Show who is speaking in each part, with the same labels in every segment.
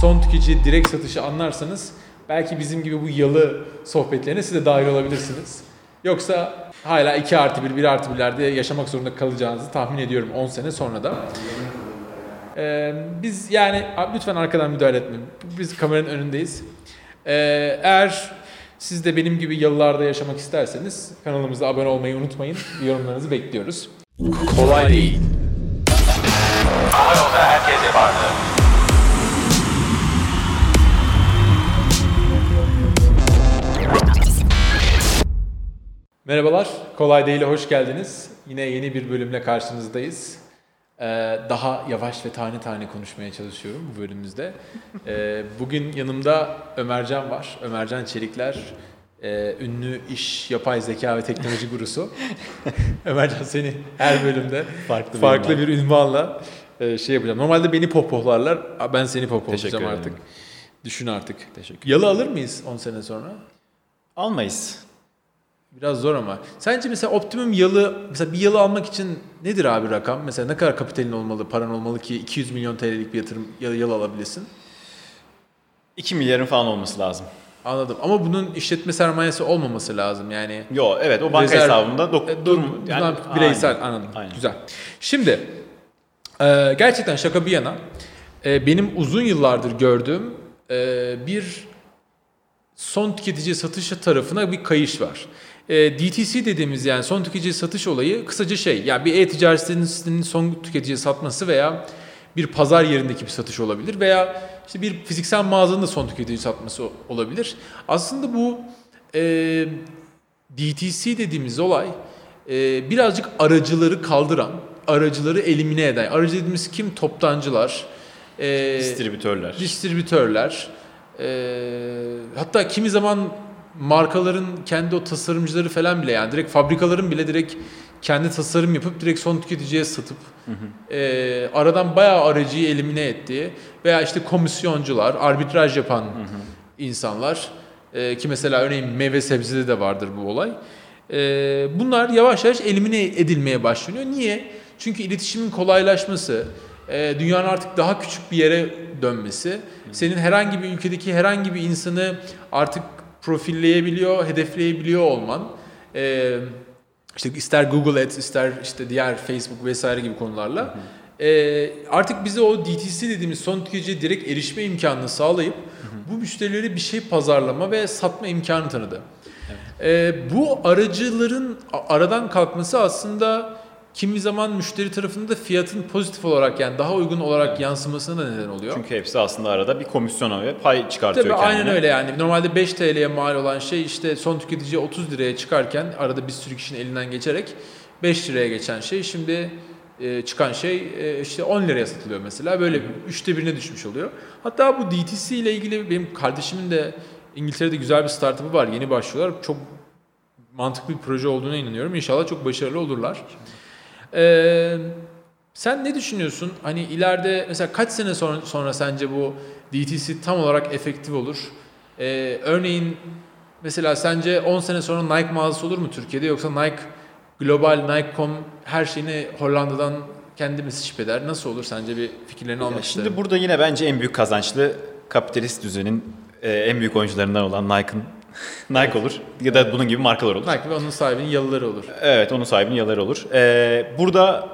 Speaker 1: son tüketici direkt satışı anlarsanız belki bizim gibi bu yalı sohbetlerine siz de dahil olabilirsiniz. Yoksa hala 2 artı 1, 1 artı 1'lerde yaşamak zorunda kalacağınızı tahmin ediyorum 10 sene sonra da. Ee, biz yani lütfen arkadan müdahale etmeyin. Biz kameranın önündeyiz. Ee, eğer siz de benim gibi yıllarda yaşamak isterseniz kanalımıza abone olmayı unutmayın. Yorumlarınızı bekliyoruz. Kolay değil. Merhabalar, Kolay Değil'e hoş geldiniz. Yine yeni bir bölümle karşınızdayız. Ee, daha yavaş ve tane tane konuşmaya çalışıyorum bu bölümümüzde. Ee, bugün yanımda Ömercan var. Ömercan Çelikler, e, ünlü iş, yapay zeka ve teknoloji gurusu. Ömercan seni her bölümde
Speaker 2: Farklı
Speaker 1: farklı bir ünvanla e, şey yapacağım. Normalde beni pohpohlarlar, ben seni pohpohlayacağım artık. Düşün artık.
Speaker 2: Teşekkür
Speaker 1: Yalı alır mıyız 10 sene sonra?
Speaker 2: Almayız.
Speaker 1: Biraz zor ama. Sence mesela optimum yalı, mesela bir yalı almak için nedir abi rakam? Mesela ne kadar kapitalin olmalı, paran olmalı ki 200 milyon TL'lik bir yatırım yalı, yalı alabilesin?
Speaker 2: 2 milyarın falan olması lazım.
Speaker 1: Anladım. Ama bunun işletme sermayesi olmaması lazım yani.
Speaker 2: Yo evet o banka
Speaker 1: Rezerv-
Speaker 2: hesabında dok-
Speaker 1: E,
Speaker 2: durum
Speaker 1: dur- bunlar bireysel
Speaker 2: Aynen.
Speaker 1: anladım.
Speaker 2: Aynen.
Speaker 1: Güzel. Şimdi e, gerçekten şaka bir yana e, benim uzun yıllardır gördüğüm e, bir son tüketici satış tarafına bir kayış var. E, DTC dediğimiz yani son tüketici satış olayı kısaca şey ya bir e-ticaret sitesinin son tüketiciye satması veya bir pazar yerindeki bir satış olabilir veya işte bir fiziksel mağazanın da son tüketici satması olabilir. Aslında bu e, DTC dediğimiz olay e, birazcık aracıları kaldıran, aracıları elimine eden. Aracı dediğimiz kim? Toptancılar, e,
Speaker 2: Distribütörler.
Speaker 1: distribütörler, e, hatta kimi zaman markaların kendi o tasarımcıları falan bile yani direkt fabrikaların bile direkt kendi tasarım yapıp direkt son tüketiciye satıp e, aradan bayağı aracıyı elimine ettiği veya işte komisyoncular, arbitraj yapan insanlar e, ki mesela örneğin meyve sebzede de vardır bu olay. E, bunlar yavaş yavaş elimine edilmeye başlanıyor. Niye? Çünkü iletişimin kolaylaşması, e, dünyanın artık daha küçük bir yere dönmesi, senin herhangi bir ülkedeki herhangi bir insanı artık profilleyebiliyor, hedefleyebiliyor olman, e, işte ister Google Ads, ister işte diğer Facebook vesaire gibi konularla e, artık bize o DTC dediğimiz son tüketiciye direkt erişme imkanını sağlayıp bu müşterilere bir şey pazarlama ve satma imkanı tanıdı. E, bu aracıların aradan kalkması aslında kimi zaman müşteri tarafında fiyatın pozitif olarak yani daha uygun olarak yansımasına da neden oluyor.
Speaker 2: Çünkü hepsi aslında arada bir komisyon ve pay çıkartıyor
Speaker 1: Tabii
Speaker 2: kendine.
Speaker 1: aynen öyle yani. Normalde 5 TL'ye mal olan şey işte son tüketiciye 30 liraya çıkarken arada bir sürü kişinin elinden geçerek 5 liraya geçen şey şimdi e, çıkan şey e, işte 10 liraya satılıyor mesela. Böyle üçte birine düşmüş oluyor. Hatta bu DTC ile ilgili benim kardeşimin de İngiltere'de güzel bir startup'ı var. Yeni başlıyorlar. Çok mantıklı bir proje olduğuna inanıyorum. İnşallah çok başarılı olurlar. Ee, sen ne düşünüyorsun? Hani ileride mesela kaç sene sonra, sonra sence bu DTC tam olarak efektif olur? Ee, örneğin mesela sence 10 sene sonra Nike mağazası olur mu Türkiye'de yoksa Nike global Nike.com her şeyini Hollanda'dan kendimiz eder. Nasıl olur sence bir fikirlerini almak isterim.
Speaker 2: Şimdi burada yine bence en büyük kazançlı kapitalist düzenin e, en büyük oyuncularından olan Nike'ın Nike olur ya da bunun gibi markalar olur.
Speaker 1: Nike ve onun sahibinin yalıları olur.
Speaker 2: Evet, onun sahibinin yaları olur. Ee, burada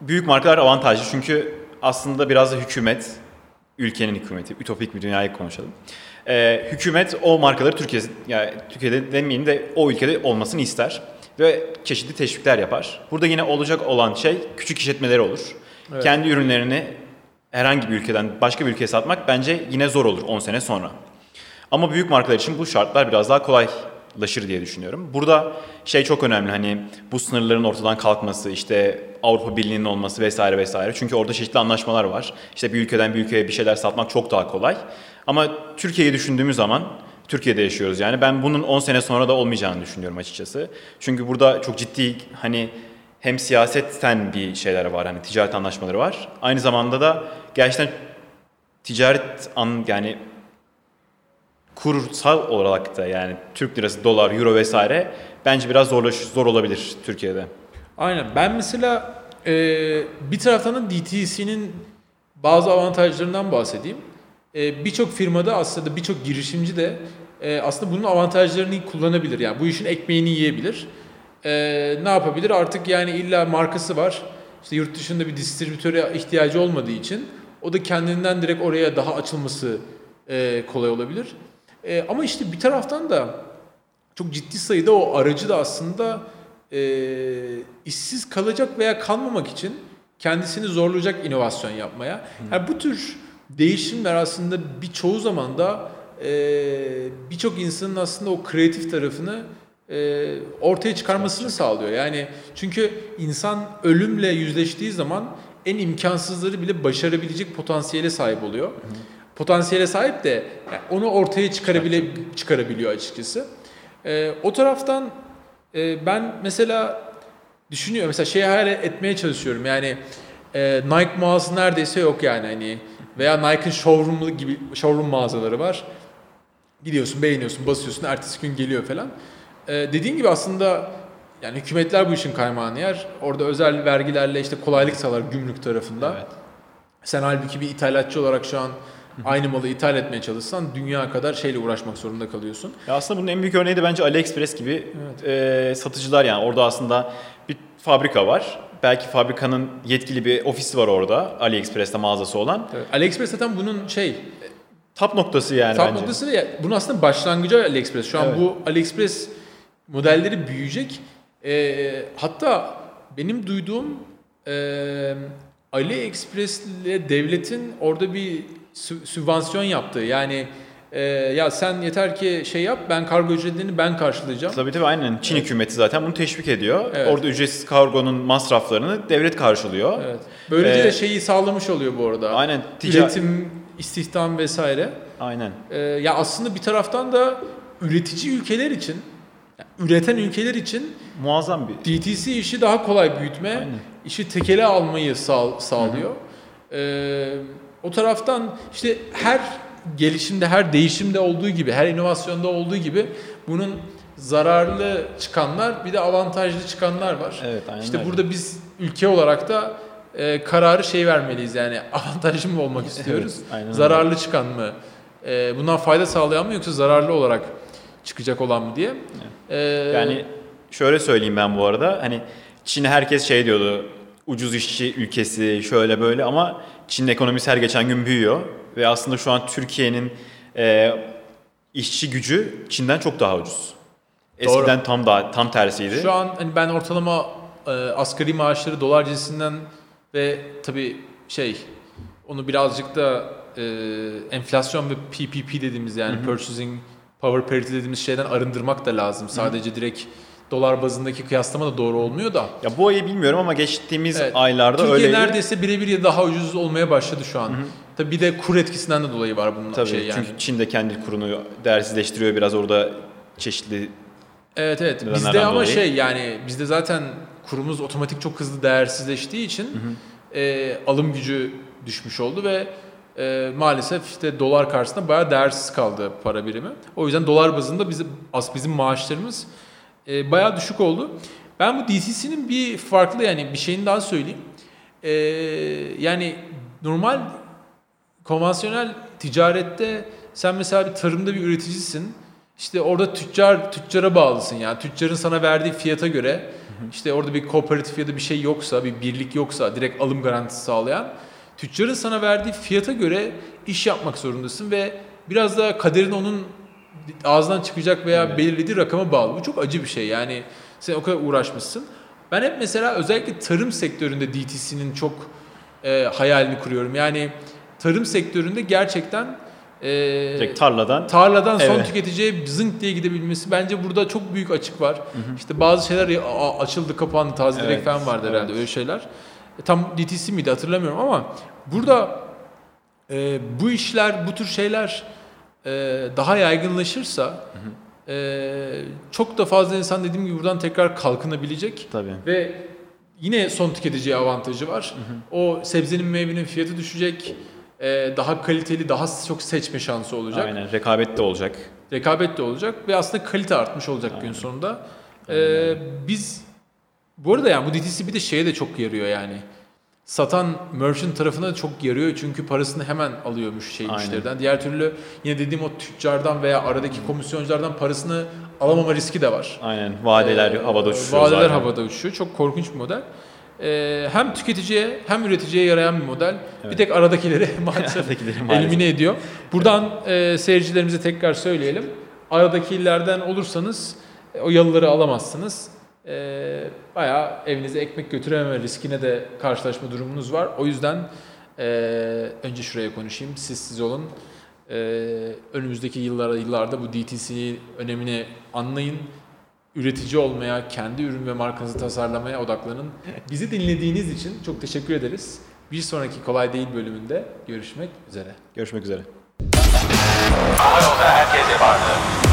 Speaker 2: büyük markalar avantajlı çünkü aslında biraz da hükümet, ülkenin hükümeti, ütopik bir dünyayı konuşalım. Ee, hükümet o markaları Türkiye, yani Türkiye'de demeyelim de o ülkede olmasını ister ve çeşitli teşvikler yapar. Burada yine olacak olan şey küçük işletmeleri olur.
Speaker 1: Evet.
Speaker 2: Kendi ürünlerini herhangi bir ülkeden başka bir ülkeye satmak bence yine zor olur 10 sene sonra. Ama büyük markalar için bu şartlar biraz daha kolaylaşır diye düşünüyorum. Burada şey çok önemli hani bu sınırların ortadan kalkması, işte Avrupa Birliği'nin olması vesaire vesaire. Çünkü orada çeşitli anlaşmalar var. İşte bir ülkeden bir ülkeye bir şeyler satmak çok daha kolay. Ama Türkiye'yi düşündüğümüz zaman Türkiye'de yaşıyoruz yani. Ben bunun 10 sene sonra da olmayacağını düşünüyorum açıkçası. Çünkü burada çok ciddi hani hem siyasetten bir şeyler var hani ticaret anlaşmaları var. Aynı zamanda da gerçekten ticaret an yani kursal olarak da yani Türk lirası, dolar, euro vesaire bence biraz zorlaş, zor olabilir Türkiye'de.
Speaker 1: Aynen. Ben mesela e, bir taraftan da DTC'nin bazı avantajlarından bahsedeyim. e, birçok firmada aslında birçok girişimci de e, aslında bunun avantajlarını kullanabilir. Yani bu işin ekmeğini yiyebilir. E, ne yapabilir? Artık yani illa markası var. İşte yurt dışında bir distribütöre ihtiyacı olmadığı için o da kendinden direkt oraya daha açılması e, kolay olabilir. E, ama işte bir taraftan da çok ciddi sayıda o aracı da aslında e, işsiz kalacak veya kalmamak için kendisini zorlayacak inovasyon yapmaya. Yani bu tür değişimler aslında birçoğu zaman da e, birçok insanın aslında o kreatif tarafını e, ortaya çıkarmasını sağlıyor. Yani çünkü insan ölümle yüzleştiği zaman en imkansızları bile başarabilecek potansiyele sahip oluyor. Potansiyele sahip de yani onu ortaya çıkarabile çıkarabiliyor açıkçası. E, o taraftan e, ben mesela düşünüyorum mesela şey hayal etmeye çalışıyorum yani e, Nike mağazası neredeyse yok yani hani veya Nike'ın showroom gibi showroom mağazaları var. Gidiyorsun, beğeniyorsun, basıyorsun, ertesi gün geliyor falan. Ee, dediğin gibi aslında yani hükümetler bu işin kaymağını yer. Orada özel vergilerle işte kolaylık sağlar gümrük tarafında.
Speaker 2: Evet.
Speaker 1: Sen halbuki bir ithalatçı olarak şu an aynı malı ithal etmeye çalışsan dünya kadar şeyle uğraşmak zorunda kalıyorsun.
Speaker 2: Ya aslında bunun en büyük örneği de bence AliExpress gibi e, satıcılar yani orada aslında bir fabrika var. Belki fabrikanın yetkili bir ofisi var orada AliExpress'te mağazası olan.
Speaker 1: Evet. AliExpress zaten bunun şey
Speaker 2: Tap noktası yani
Speaker 1: Tam
Speaker 2: bence.
Speaker 1: noktası ya, bunun aslında başlangıcı AliExpress. Şu an
Speaker 2: Evet.
Speaker 1: bu AliExpress modelleri büyüyecek. Ee, hatta benim duyduğum e, AliExpress ile devletin orada bir sübvansiyon yaptığı. Yani e, ya sen yeter ki şey yap ben kargo ücretlerini ben karşılayacağım.
Speaker 2: Tabii tabii aynen. Çin hükümeti zaten bunu teşvik ediyor.
Speaker 1: Evet.
Speaker 2: Orada ücretsiz kargonun masraflarını devlet karşılıyor.
Speaker 1: Evet. Böylece
Speaker 2: Ee,
Speaker 1: de şeyi sağlamış oluyor bu arada.
Speaker 2: Aynen. Tica-
Speaker 1: Üretim, istihdam vesaire.
Speaker 2: Aynen.
Speaker 1: Ee, ya aslında bir taraftan da üretici ülkeler için, yani üreten ülkeler için
Speaker 2: Muazzam bir
Speaker 1: DTC işi daha kolay büyütme,
Speaker 2: Aynen.
Speaker 1: işi tekele almayı sağ, sağlıyor. Ee, o taraftan işte her gelişimde, her değişimde olduğu gibi, her inovasyonda olduğu gibi bunun zararlı çıkanlar bir de avantajlı çıkanlar var.
Speaker 2: Evet, aynen
Speaker 1: İşte
Speaker 2: öyle.
Speaker 1: burada biz ülke olarak da e, kararı şey vermeliyiz yani avantajlı mı olmak istiyoruz,
Speaker 2: Evet, aynen öyle.
Speaker 1: zararlı çıkan mı, e, bundan fayda sağlayan mı yoksa zararlı olarak çıkacak olan mı diye. E,
Speaker 2: Yani şöyle söyleyeyim ben bu arada. Hani Çin herkes şey diyordu. Ucuz işçi ülkesi şöyle böyle ama Çin'in ekonomisi her geçen gün büyüyor ve aslında şu an Türkiye'nin e, işçi gücü Çin'den çok daha ucuz. Eskiden tam daha tam tersiydi.
Speaker 1: Şu an hani ben ortalama e, asgari maaşları dolar cinsinden ve tabii şey onu birazcık da e, enflasyon ve PPP dediğimiz yani purchasing power parity dediğimiz şeyden arındırmak da lazım. Sadece direkt dolar bazındaki kıyaslama da doğru olmuyor da.
Speaker 2: Ya bu ayı bilmiyorum ama geçtiğimiz
Speaker 1: Evet.
Speaker 2: aylarda
Speaker 1: Türkiye
Speaker 2: öyleydi.
Speaker 1: neredeyse birebir ya daha ucuz olmaya başladı şu an. Tabii bir de kur etkisinden de dolayı var bunun
Speaker 2: Tabii
Speaker 1: şey yani.
Speaker 2: çünkü Çin de kendi kurunu değersizleştiriyor biraz orada çeşitli
Speaker 1: Evet evet. Bizde ama
Speaker 2: dolayı.
Speaker 1: şey yani bizde zaten kurumuz otomatik çok hızlı değersizleştiği için e, alım gücü düşmüş oldu ve e, maalesef işte dolar karşısında bayağı değersiz kaldı para birimi. O yüzden dolar bazında bizim as bizim maaşlarımız e, bayağı düşük oldu. Ben bu DCC'nin bir farklı yani bir şeyini daha söyleyeyim. E, yani normal konvansiyonel ticarette sen mesela bir tarımda bir üreticisin. İşte orada tüccar tüccara bağlısın yani. Tüccarın sana verdiği fiyata göre işte orada bir kooperatif ya da bir şey yoksa, bir birlik yoksa direkt alım garantisi sağlayan tüccarın sana verdiği fiyata göre iş yapmak zorundasın ve biraz da kaderin onun ağzından çıkacak veya belirlediği rakama bağlı. Bu çok acı bir şey. Yani sen o kadar uğraşmışsın. Ben hep mesela özellikle tarım sektöründe DTC'nin çok e, hayalini kuruyorum. Yani tarım sektöründe gerçekten e,
Speaker 2: direkt tarladan
Speaker 1: tarladan son
Speaker 2: Evet.
Speaker 1: tüketiciye zınk diye gidebilmesi bence burada çok büyük açık var. İşte bazı şeyler a- açıldı kapandı tazeleyerek
Speaker 2: Evet,
Speaker 1: falan vardı herhalde
Speaker 2: evet.
Speaker 1: öyle şeyler. E, tam DTC miydi hatırlamıyorum ama burada e, bu işler bu tür şeyler e, daha yaygınlaşırsa e, çok da fazla insan dediğim gibi buradan tekrar kalkınabilecek.
Speaker 2: tabii.
Speaker 1: Ve yine son tüketiciye avantajı var. O sebzenin meyvenin fiyatı düşecek. Ee, daha kaliteli, daha çok seçme şansı olacak.
Speaker 2: Aynen rekabet de olacak.
Speaker 1: Rekabet de olacak ve aslında kalite artmış olacak gün sonunda. Ee, biz bu arada yani bu DTC bir de şeye de çok yarıyor yani. Satan merchant tarafına çok yarıyor çünkü parasını hemen alıyormuş şey
Speaker 2: Aynen.
Speaker 1: müşteriden. Diğer türlü yine dediğim o tüccardan veya aradaki komisyonculardan parasını alamama riski de var.
Speaker 2: Aynen. Vadeler
Speaker 1: Ee,
Speaker 2: havada uçuşuyor
Speaker 1: Vadeler
Speaker 2: zaten.
Speaker 1: havada uçuşuyor. Çok korkunç bir model. Ee, hem tüketiciye hem üreticiye yarayan bir model. Bir tek aradakileri maalesef
Speaker 2: Aradakileri maalesef.
Speaker 1: elimine ediyor. Buradan e, seyircilerimize tekrar söyleyelim. Aradakilerden olursanız e, o yalıları alamazsınız. E, bayağı evinize ekmek götürememe riskine de karşılaşma durumunuz var. O yüzden e, önce şuraya konuşayım. Siz siz olun. E, önümüzdeki yıllarda yıllarda bu DTC önemini anlayın. Üretici olmaya, kendi ürün ve markanızı tasarlamaya odaklanın. Bizi dinlediğiniz için çok teşekkür ederiz. Bir sonraki Kolay Değil bölümünde görüşmek üzere.
Speaker 2: Görüşmek üzere.
Speaker 3: Hava yolda herkese vardı.